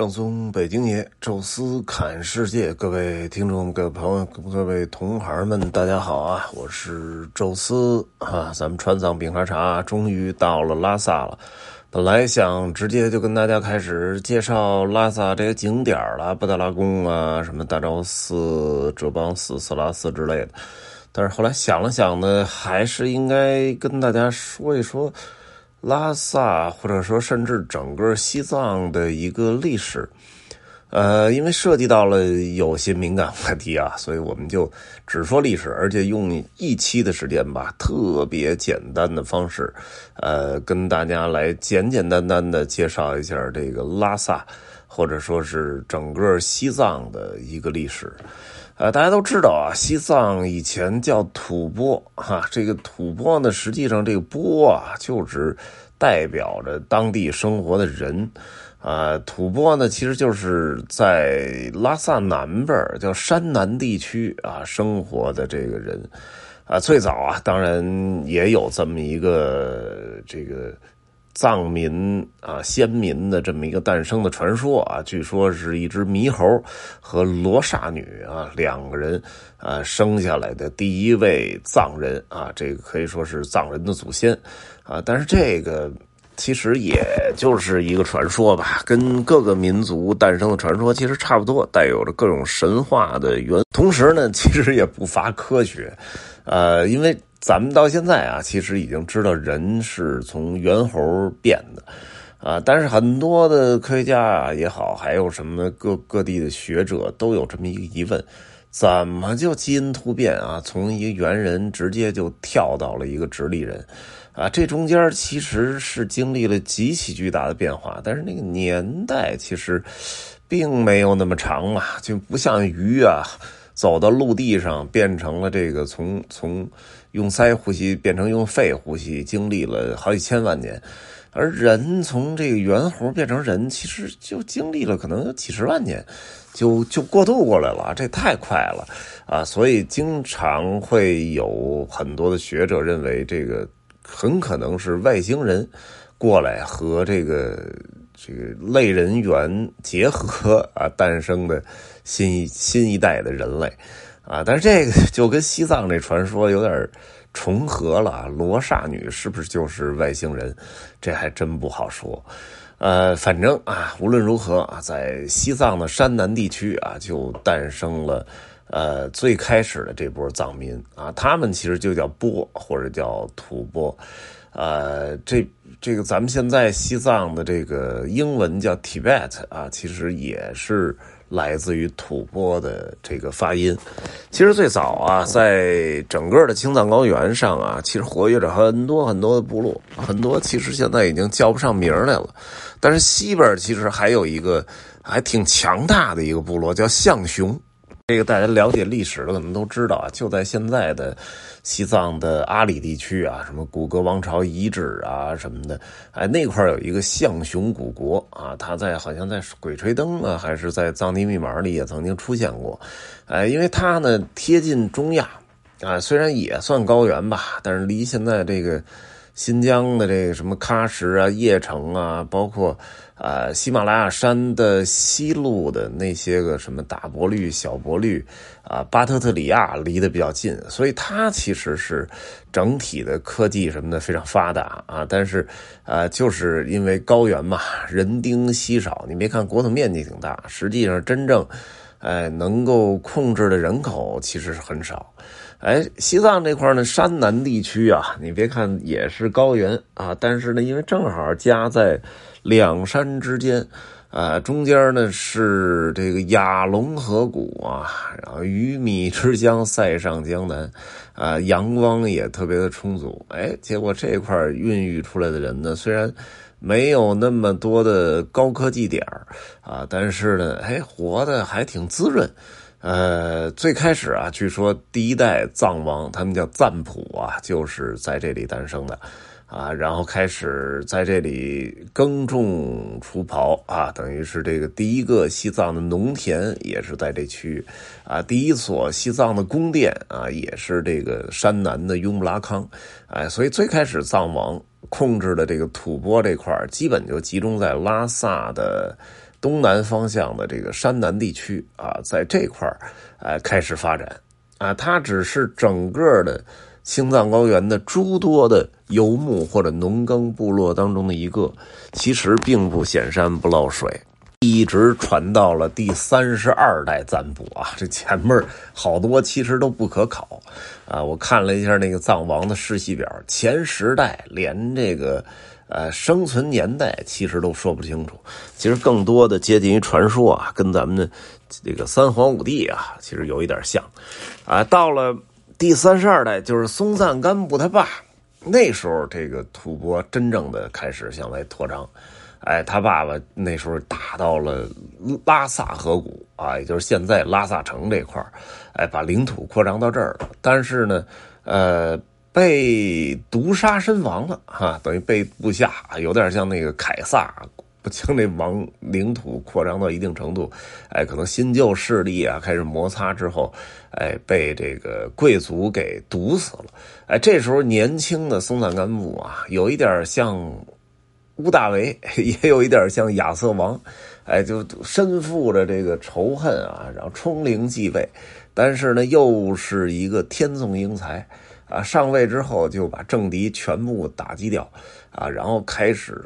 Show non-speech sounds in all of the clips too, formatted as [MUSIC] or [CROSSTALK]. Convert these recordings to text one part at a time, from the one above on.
正宗北京爷，宙斯侃世界，各位听众、各位朋友、各位同行们，大家好啊！我是宙斯啊！咱们川藏冰哈茶终于到了拉萨了。本来想直接就跟大家开始介绍拉萨这个景点了，布达拉宫啊，什么大昭寺、哲蚌寺、色拉寺之类的。但是后来想了想呢，还是应该跟大家说一说。拉萨，或者说甚至整个西藏的一个历史，呃，因为涉及到了有些敏感话题啊，所以我们就只说历史，而且用一期的时间吧，特别简单的方式，呃，跟大家来简简单单的介绍一下这个拉萨，或者说是整个西藏的一个历史。呃，大家都知道啊，西藏以前叫吐蕃，哈，这个吐蕃呢，实际上这个蕃啊，就是代表着当地生活的人，啊，吐蕃呢，其实就是在拉萨南边叫山南地区啊生活的这个人，啊，最早啊，当然也有这么一个这个。藏民啊，先民的这么一个诞生的传说啊，据说是一只猕猴和罗刹女啊两个人啊生下来的第一位藏人啊，这个可以说是藏人的祖先啊。但是这个其实也就是一个传说吧，跟各个民族诞生的传说其实差不多，带有着各种神话的元。同时呢，其实也不乏科学，呃，因为。咱们到现在啊，其实已经知道人是从猿猴变的，啊，但是很多的科学家啊也好，还有什么各各地的学者都有这么一个疑问：怎么就基因突变啊？从一个猿人直接就跳到了一个直立人，啊，这中间其实是经历了极其巨大的变化，但是那个年代其实并没有那么长嘛，就不像鱼啊。走到陆地上，变成了这个从从用鳃呼吸变成用肺呼吸，经历了好几千万年；而人从这个猿猴变成人，其实就经历了可能有几十万年，就就过渡过来了，这太快了啊！所以经常会有很多的学者认为，这个很可能是外星人过来和这个。这个类人猿结合啊诞生的新一新一代的人类啊，但是这个就跟西藏这传说有点重合了。罗刹女是不是就是外星人？这还真不好说。呃，反正啊，无论如何啊，在西藏的山南地区啊，就诞生了呃最开始的这波藏民啊，他们其实就叫波或者叫吐蕃。呃，这这个咱们现在西藏的这个英文叫 Tibet 啊，其实也是来自于吐蕃的这个发音。其实最早啊，在整个的青藏高原上啊，其实活跃着很多很多的部落，很多其实现在已经叫不上名来了。但是西边其实还有一个还挺强大的一个部落，叫象雄。这个大家了解历史的可能都知道啊，就在现在的西藏的阿里地区啊，什么古格王朝遗址啊什么的，哎，那块有一个象雄古国啊，它在好像在《鬼吹灯》啊，还是在《藏地密码》里也曾经出现过，哎，因为它呢贴近中亚啊，虽然也算高原吧，但是离现在这个。新疆的这个什么喀什啊、叶城啊，包括啊喜马拉雅山的西路的那些个什么大伯律、小伯律啊，巴特特里亚离得比较近，所以它其实是整体的科技什么的非常发达啊。但是啊，就是因为高原嘛，人丁稀少，你别看国土面积挺大，实际上真正哎能够控制的人口其实是很少。哎，西藏这块呢，山南地区啊，你别看也是高原啊，但是呢，因为正好夹在两山之间，啊，中间呢是这个雅龙河谷啊，然后鱼米之乡塞上江南，啊，阳光也特别的充足。哎，结果这块孕育出来的人呢，虽然没有那么多的高科技点啊，但是呢，哎，活的还挺滋润。呃，最开始啊，据说第一代藏王，他们叫赞普啊，就是在这里诞生的，啊，然后开始在这里耕种除刨啊，等于是这个第一个西藏的农田也是在这区域，啊，第一所西藏的宫殿啊，也是这个山南的雍布拉康，哎，所以最开始藏王控制的这个吐蕃这块基本就集中在拉萨的。东南方向的这个山南地区啊，在这块儿哎开始发展啊，它只是整个的青藏高原的诸多的游牧或者农耕部落当中的一个，其实并不显山不漏水。一直传到了第三十二代赞卜啊，这前面好多其实都不可考啊。我看了一下那个藏王的世系表，前十代连这个呃生存年代其实都说不清楚。其实更多的接近于传说啊，跟咱们的这个三皇五帝啊，其实有一点像啊。到了第三十二代，就是松赞干布他爸，那时候这个吐蕃真正的开始向外扩张。哎，他爸爸那时候打到了拉萨河谷啊，也就是现在拉萨城这块哎，把领土扩张到这儿了。但是呢，呃，被毒杀身亡了哈，等于被部下有点像那个凯撒，不将那王领土扩张到一定程度，哎，可能新旧势力啊开始摩擦之后，哎，被这个贵族给毒死了。哎，这时候年轻的松赞干布啊，有一点像。乌大维 [LAUGHS] 也有一点像亚瑟王，哎，就身负着这个仇恨啊，然后冲灵继位，但是呢，又是一个天纵英才啊，上位之后就把政敌全部打击掉啊，然后开始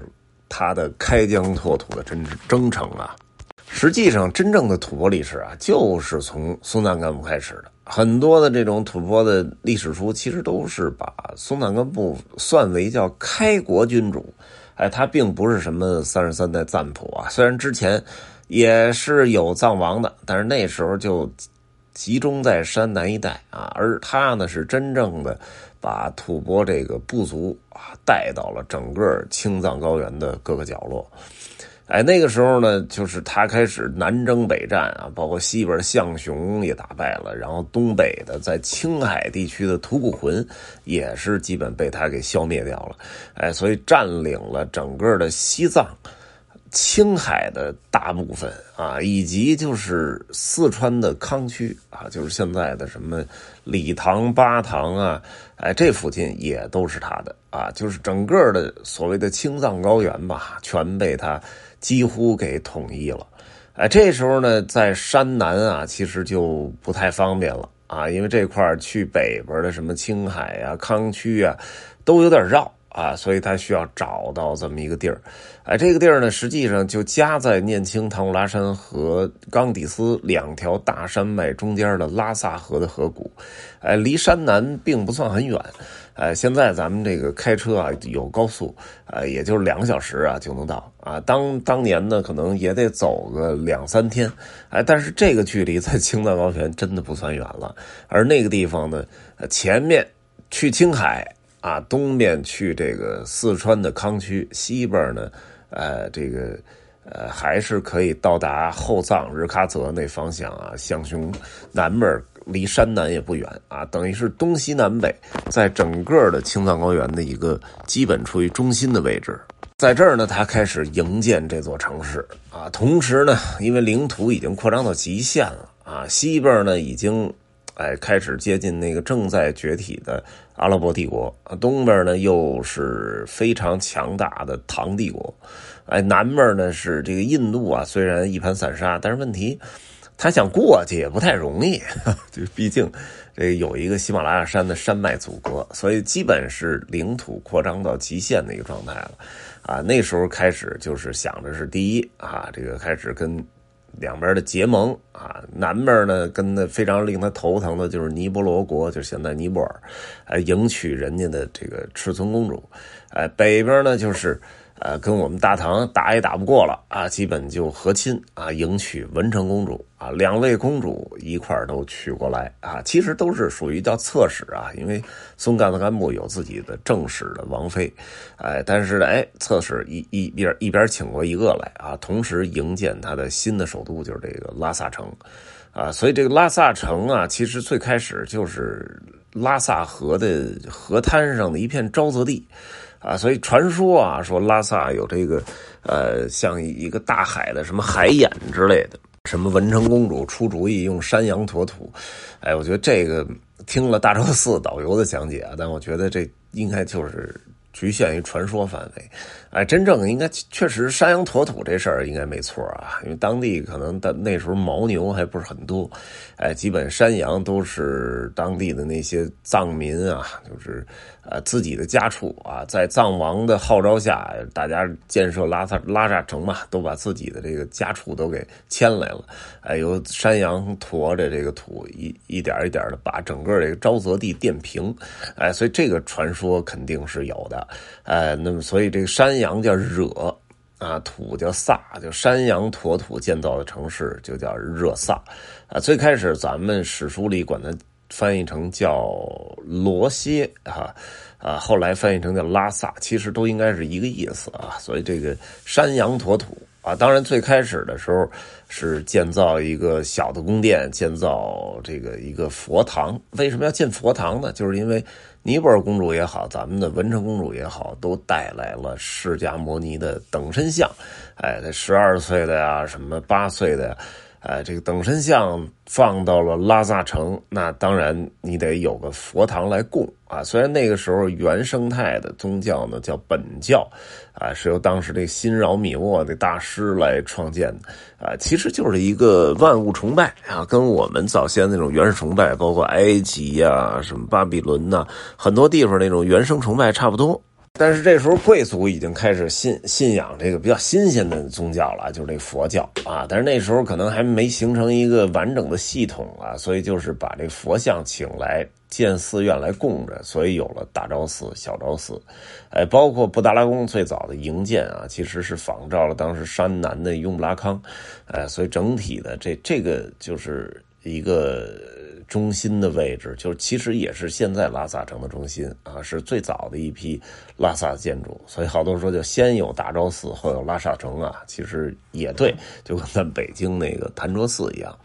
他的开疆拓土的征征程啊。实际上，真正的吐蕃历史啊，就是从松赞干布开始的。很多的这种吐蕃的历史书，其实都是把松赞干布算为叫开国君主。哎，他并不是什么三十三代赞普啊，虽然之前也是有藏王的，但是那时候就集中在山南一带啊，而他呢是真正的把吐蕃这个部族啊带到了整个青藏高原的各个角落。哎，那个时候呢，就是他开始南征北战啊，包括西边的象雄也打败了，然后东北的在青海地区的吐谷浑也是基本被他给消灭掉了。哎，所以占领了整个的西藏、青海的大部分啊，以及就是四川的康区啊，就是现在的什么理塘、巴塘啊，哎，这附近也都是他的啊，就是整个的所谓的青藏高原吧，全被他。几乎给统一了，哎，这时候呢，在山南啊，其实就不太方便了啊，因为这块去北边的什么青海啊、康区啊，都有点绕啊，所以他需要找到这么一个地儿，哎，这个地儿呢，实际上就夹在念青唐古拉山和冈底斯两条大山脉中间的拉萨河的河谷，哎，离山南并不算很远。哎，现在咱们这个开车啊，有高速，啊，也就是两个小时啊就能到啊。当当年呢，可能也得走个两三天，哎，但是这个距离在青藏高原真的不算远了。而那个地方呢，前面去青海啊，东面去这个四川的康区，西边呢，呃，这个呃还是可以到达后藏日喀则那方向啊，象雄南边。离山南也不远啊，等于是东西南北，在整个的青藏高原的一个基本处于中心的位置。在这儿呢，他开始营建这座城市啊。同时呢，因为领土已经扩张到极限了啊，西边呢已经哎开始接近那个正在崛起的阿拉伯帝国啊，东边呢又是非常强大的唐帝国，哎，南面呢是这个印度啊，虽然一盘散沙，但是问题。他想过去也不太容易，[LAUGHS] 就毕竟这有一个喜马拉雅山的山脉阻隔，所以基本是领土扩张到极限的一个状态了。啊，那时候开始就是想着是第一啊，这个开始跟两边的结盟啊，南边呢跟那非常令他头疼的就是尼泊罗国，就是现在尼泊尔，哎，迎娶人家的这个赤村公主，哎，北边呢就是。呃，跟我们大唐打也打不过了啊，基本就和亲啊，迎娶文成公主啊，两位公主一块都娶过来啊，其实都是属于叫侧室啊，因为松干的干部有自己的正室的王妃，哎，但是呢，哎，侧室一一边一边请过一个来啊，同时营建他的新的首都就是这个拉萨城，啊，所以这个拉萨城啊，其实最开始就是拉萨河的河滩上的一片沼泽地。啊，所以传说啊，说拉萨有这个，呃，像一个大海的什么海眼之类的，什么文成公主出主意用山羊驮土，哎，我觉得这个听了大昭寺导游的讲解啊，但我觉得这应该就是局限于传说范围。哎，真正应该确实山羊驮土这事儿应该没错啊，因为当地可能但那时候牦牛还不是很多，哎，基本山羊都是当地的那些藏民啊，就是呃自己的家畜啊，在藏王的号召下，大家建设拉萨拉萨城嘛，都把自己的这个家畜都给迁来了，哎，由山羊驮着这个土一一点一点的把整个这个沼泽地垫平，哎，所以这个传说肯定是有的，哎，那么所以这个山羊。羊叫惹啊，土叫萨，就山羊驮土建造的城市就叫热萨啊。最开始咱们史书里管它翻译成叫罗歇啊啊，后来翻译成叫拉萨，其实都应该是一个意思啊。所以这个山羊驮土啊，当然最开始的时候是建造一个小的宫殿，建造这个一个佛堂。为什么要建佛堂呢？就是因为。尼泊尔公主也好，咱们的文成公主也好，都带来了释迦摩尼的等身像。哎，这十二岁的呀，什么八岁的呀，哎，这个等身像放到了拉萨城，那当然你得有个佛堂来供啊。虽然那个时候原生态的宗教呢叫本教，啊，是由当时这新饶米沃的大师来创建的。啊，其实就是一个万物崇拜啊，跟我们早先那种原始崇拜，包括埃及呀、什么巴比伦呐，很多地方那种原生崇拜差不多。但是这时候贵族已经开始信信仰这个比较新鲜的宗教了，就是这佛教啊。但是那时候可能还没形成一个完整的系统啊，所以就是把这佛像请来建寺院来供着，所以有了大昭寺、小昭寺，哎，包括布达拉宫最早的营建啊，其实是仿照了当时山南的雍布拉康，哎，所以整体的这这个就是一个。中心的位置，就是其实也是现在拉萨城的中心啊，是最早的一批拉萨建筑，所以好多说就先有大昭寺，后有拉萨城啊，其实也对，就跟咱北京那个潭柘寺一样。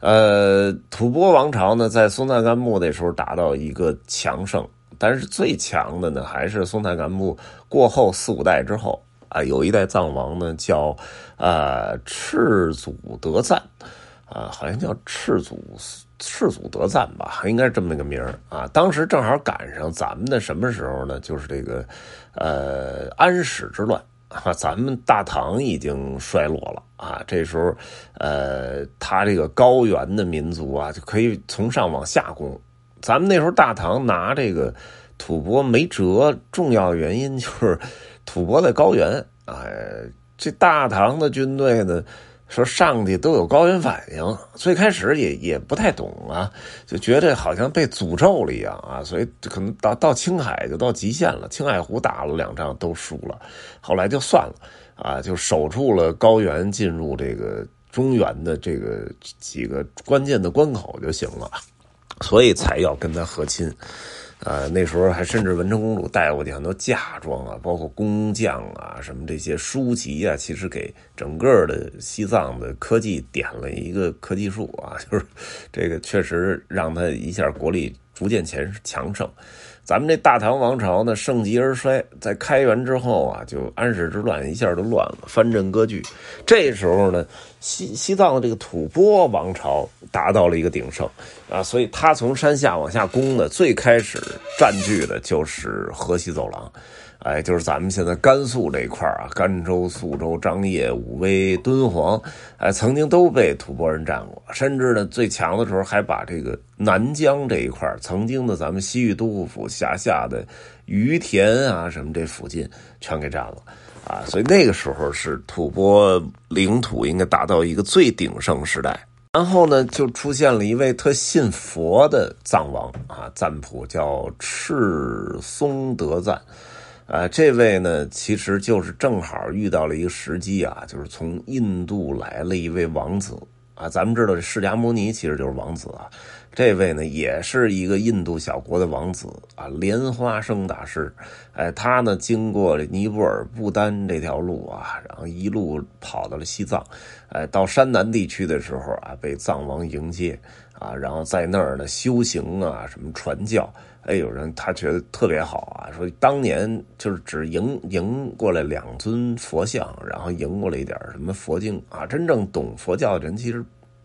呃，吐蕃王朝呢，在松赞干布那时候达到一个强盛，但是最强的呢，还是松赞干布过后四五代之后啊，有一代藏王呢，叫啊赤祖德赞。啊，好像叫赤祖世祖德赞吧，应该是这么个名儿啊。当时正好赶上咱们的什么时候呢？就是这个，呃，安史之乱啊。咱们大唐已经衰落了啊。这时候，呃，他这个高原的民族啊，就可以从上往下攻。咱们那时候大唐拿这个吐蕃没辙，重要原因就是吐蕃在高原。哎，这大唐的军队呢？说上去都有高原反应，最开始也也不太懂啊，就觉得好像被诅咒了一样啊，所以可能到到青海就到极限了。青海湖打了两仗都输了，后来就算了啊，就守住了高原，进入这个中原的这个几个关键的关口就行了，所以才要跟他和亲。啊，那时候还甚至文成公主带过去很多嫁妆啊，包括工匠啊，什么这些书籍啊，其实给整个的西藏的科技点了一个科技树啊，[LAUGHS] 就是这个确实让他一下国力逐渐强强盛。咱们这大唐王朝呢，盛极而衰，在开元之后啊，就安史之乱一下就乱了，藩镇割据。这时候呢，西西藏的这个吐蕃王朝达到了一个鼎盛啊，所以他从山下往下攻呢，最开始占据的就是河西走廊。哎，就是咱们现在甘肃这一块啊，甘州、肃州、张掖、武威、敦煌，哎，曾经都被吐蕃人占过。甚至呢，最强的时候还把这个南疆这一块曾经的咱们西域都护府辖下的于田啊什么这附近全给占了啊。所以那个时候是吐蕃领土应该达到一个最鼎盛时代。然后呢，就出现了一位特信佛的藏王啊，赞普叫赤松德赞。啊，这位呢，其实就是正好遇到了一个时机啊，就是从印度来了一位王子啊。咱们知道释迦牟尼其实就是王子啊，这位呢也是一个印度小国的王子啊，莲花生大师。哎，他呢经过尼泊尔、不丹这条路啊，然后一路跑到了西藏，哎，到山南地区的时候啊，被藏王迎接啊，然后在那儿呢修行啊，什么传教。哎，有人他觉得特别好啊，说当年就是只迎迎过来两尊佛像，然后迎过来一点什么佛经啊，真正懂佛教的人其实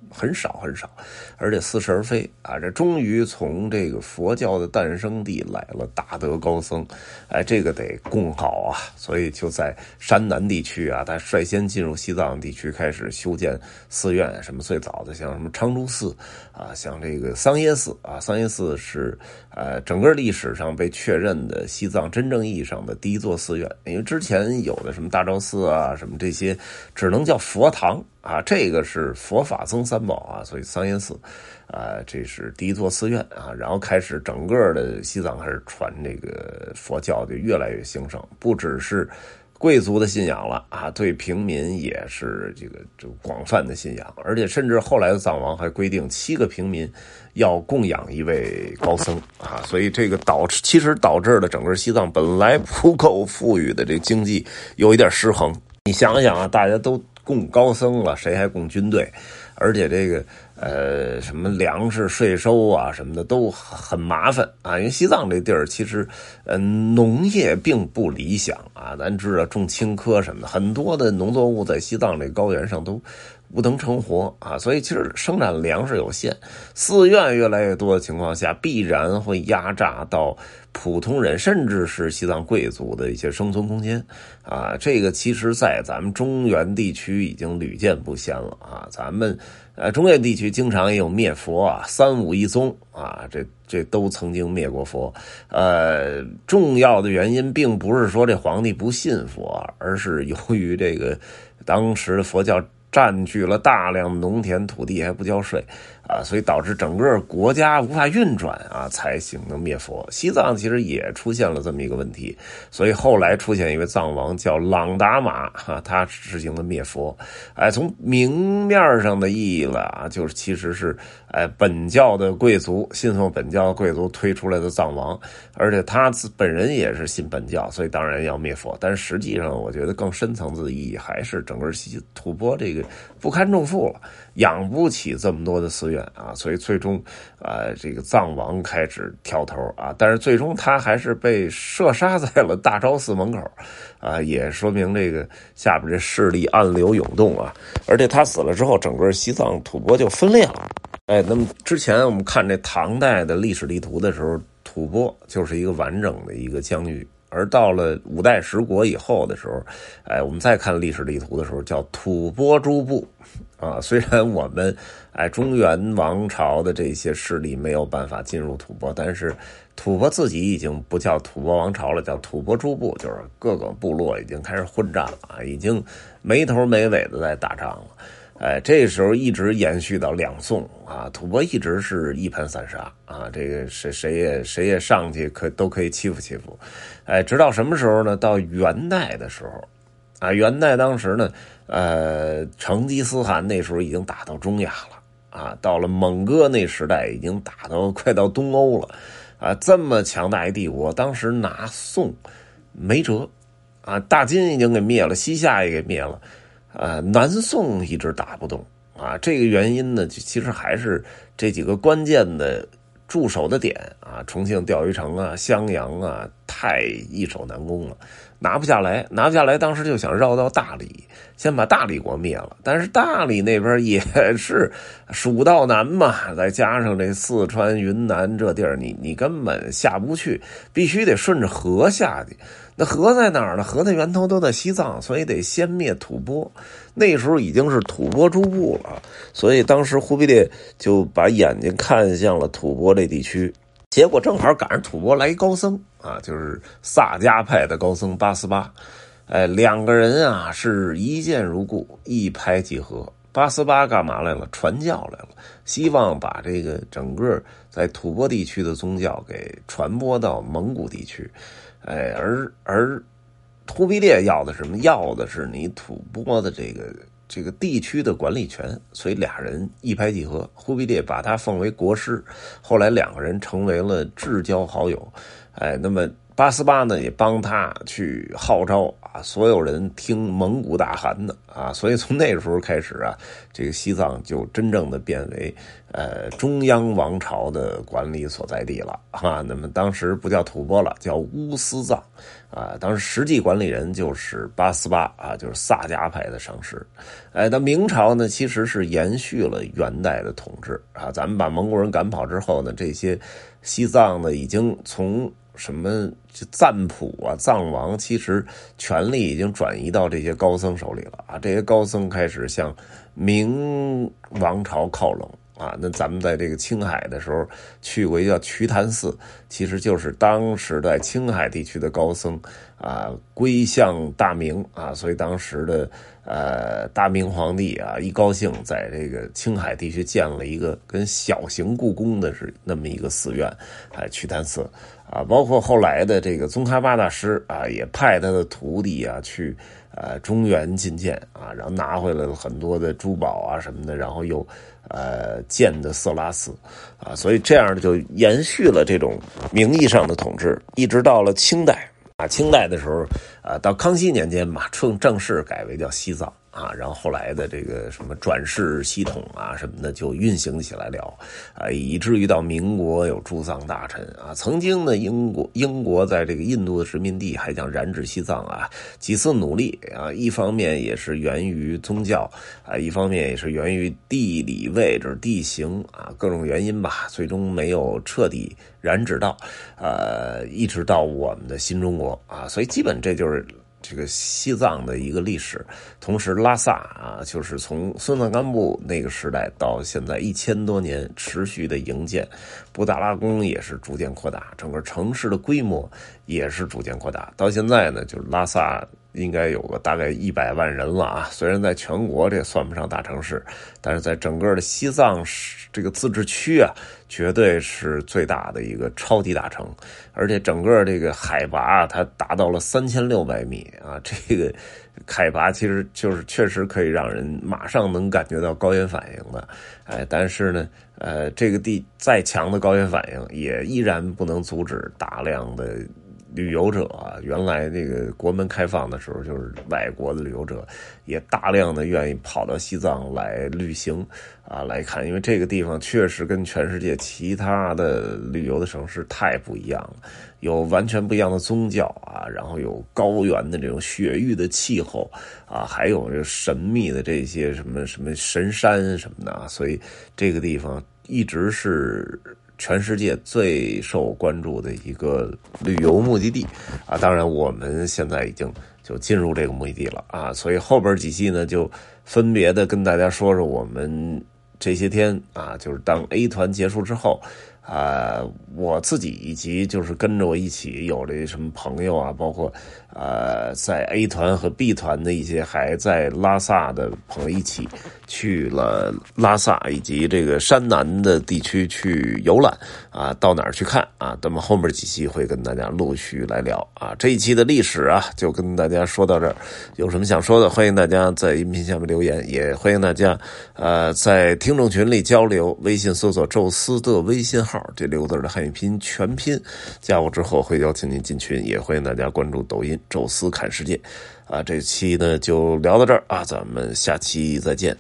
很少很少，而且似是而非啊。这终于从这个佛教的诞生地来了大德高僧，哎，这个得供好啊。所以就在山南地区啊，他率先进入西藏地区，开始修建寺院。什么最早的像什么昌珠寺啊，像这个桑耶寺啊，桑耶寺是呃整个历史上被确认的西藏真正意义上的第一座寺院。因为之前有的什么大昭寺啊，什么这些只能叫佛堂。啊，这个是佛法僧三宝啊，所以桑耶寺，啊，这是第一座寺院啊，然后开始整个的西藏开始传这个佛教就越来越兴盛，不只是贵族的信仰了啊，对平民也是这个就广泛的信仰，而且甚至后来的藏王还规定七个平民要供养一位高僧啊，所以这个导其实导致了整个西藏本来不够富裕的这经济有一点失衡，你想想啊，大家都。供高僧了，谁还供军队？而且这个呃，什么粮食税收啊，什么的都很麻烦啊。因为西藏这地儿其实，嗯，农业并不理想啊。咱知道种青稞什么的，很多的农作物在西藏这高原上都。不能成活啊，所以其实生产粮食有限，寺院越来越多的情况下，必然会压榨到普通人，甚至是西藏贵族的一些生存空间啊。这个其实，在咱们中原地区已经屡见不鲜了啊。咱们呃中原地区经常也有灭佛啊，三武一宗啊，这这都曾经灭过佛。呃，重要的原因并不是说这皇帝不信佛，而是由于这个当时的佛教。占据了大量农田土地还不交税，啊，所以导致整个国家无法运转啊，才行的灭佛。西藏其实也出现了这么一个问题，所以后来出现一位藏王叫朗达玛，哈，他实行的灭佛。哎，从明面上的意义了啊，就是其实是哎本教的贵族信奉本教贵族推出来的藏王，而且他本人也是信本教，所以当然要灭佛。但是实际上，我觉得更深层次的意义还是整个西吐蕃这个。不堪重负了，养不起这么多的寺院啊，所以最终，啊，这个藏王开始挑头啊，但是最终他还是被射杀在了大昭寺门口，啊，也说明这个下边这势力暗流涌动啊，而且他死了之后，整个西藏吐蕃就分裂了。哎，那么之前我们看这唐代的历史地图的时候，吐蕃就是一个完整的一个疆域。而到了五代十国以后的时候，哎，我们再看历史地图的时候，叫吐蕃诸部，啊，虽然我们哎中原王朝的这些势力没有办法进入吐蕃，但是吐蕃自己已经不叫吐蕃王朝了，叫吐蕃诸部，就是各个部落已经开始混战了啊，已经没头没尾的在打仗了。哎，这时候一直延续到两宋啊，吐蕃一直是一盘散沙啊，这个谁谁也谁也上去可都可以欺负欺负，哎，直到什么时候呢？到元代的时候，啊，元代当时呢，呃，成吉思汗那时候已经打到中亚了啊，到了蒙哥那时代已经打到快到东欧了，啊，这么强大一帝国，当时拿宋没辙，啊，大金已经给灭了，西夏也给灭了。啊，南宋一直打不动啊，这个原因呢，其实还是这几个关键的驻守的点啊，重庆钓鱼城啊，襄阳啊，太易守难攻了，拿不下来，拿不下来，当时就想绕到大理，先把大理国灭了。但是大理那边也是蜀道难嘛，再加上这四川、云南这地儿，你你根本下不去，必须得顺着河下去。那河在哪儿呢？河的源头都在西藏，所以得先灭吐蕃。那时候已经是吐蕃诸部了，所以当时忽必烈就把眼睛看向了吐蕃这地区。结果正好赶上吐蕃来一高僧啊，就是萨迦派的高僧八思巴。哎，两个人啊是一见如故，一拍即合。八思巴干嘛来了？传教来了，希望把这个整个在吐蕃地区的宗教给传播到蒙古地区。哎，而而忽必烈要的什么？要的是你吐蕃的这个这个地区的管理权，所以俩人一拍即合。忽必烈把他奉为国师，后来两个人成为了至交好友。哎，那么八思巴呢也帮他去号召啊，所有人听蒙古大汗的啊，所以从那个时候开始啊，这个西藏就真正的变为呃中央王朝的管理所在地了啊。那么当时不叫吐蕃了，叫乌斯藏啊。当时实际管理人就是八思巴啊，就是萨迦派的上师。哎，到明朝呢，其实是延续了元代的统治啊。咱们把蒙古人赶跑之后呢，这些西藏呢已经从。什么就赞普啊，藏王其实权力已经转移到这些高僧手里了啊！这些高僧开始向明王朝靠拢啊！那咱们在这个青海的时候去过一个叫瞿昙寺，其实就是当时在青海地区的高僧啊归向大明啊，所以当时的呃大明皇帝啊一高兴，在这个青海地区建了一个跟小型故宫的是那么一个寺院，哎，瞿昙寺。啊，包括后来的这个宗喀巴大师啊，也派他的徒弟啊去呃中原觐见啊，然后拿回来了很多的珠宝啊什么的，然后又呃建的色拉寺啊，所以这样就延续了这种名义上的统治，一直到了清代啊，清代的时候啊，到康熙年间嘛，正正式改为叫西藏。啊，然后后来的这个什么转世系统啊什么的就运行起来了，啊，以至于到民国有驻藏大臣啊。曾经呢，英国英国在这个印度的殖民地还想染指西藏啊，几次努力啊，一方面也是源于宗教啊，一方面也是源于地理位置、地形啊各种原因吧，最终没有彻底染指到，呃，一直到我们的新中国啊，所以基本这就是。这个西藏的一个历史，同时拉萨啊，就是从孙赞干布那个时代到现在一千多年持续的营建，布达拉宫也是逐渐扩大，整个城市的规模也是逐渐扩大，到现在呢，就是拉萨。应该有个大概一百万人了啊！虽然在全国这算不上大城市，但是在整个的西藏这个自治区啊，绝对是最大的一个超级大城。而且整个这个海拔它达到了三千六百米啊！这个海拔其实就是确实可以让人马上能感觉到高原反应的。哎，但是呢，呃，这个地再强的高原反应也依然不能阻止大量的。旅游者，原来那个国门开放的时候，就是外国的旅游者也大量的愿意跑到西藏来旅行啊，来看，因为这个地方确实跟全世界其他的旅游的城市太不一样了，有完全不一样的宗教啊，然后有高原的这种雪域的气候啊，还有这神秘的这些什么什么神山什么的，所以这个地方一直是。全世界最受关注的一个旅游目的地啊，当然我们现在已经就进入这个目的地了啊，所以后边几期呢就分别的跟大家说说我们这些天啊，就是当 A 团结束之后啊，我自己以及就是跟着我一起有的什么朋友啊，包括。呃，在 A 团和 B 团的一些还在拉萨的朋友一起去了拉萨以及这个山南的地区去游览啊，到哪儿去看啊？那么后面几期会跟大家陆续来聊啊。这一期的历史啊，就跟大家说到这儿。有什么想说的，欢迎大家在音频下面留言，也欢迎大家呃在听众群里交流。微信搜索“宙斯”的微信号，这六个字的汉语拼音全拼，加我之后会邀请您进群，也欢迎大家关注抖音。宙斯看世界，啊，这期呢就聊到这儿啊，咱们下期再见。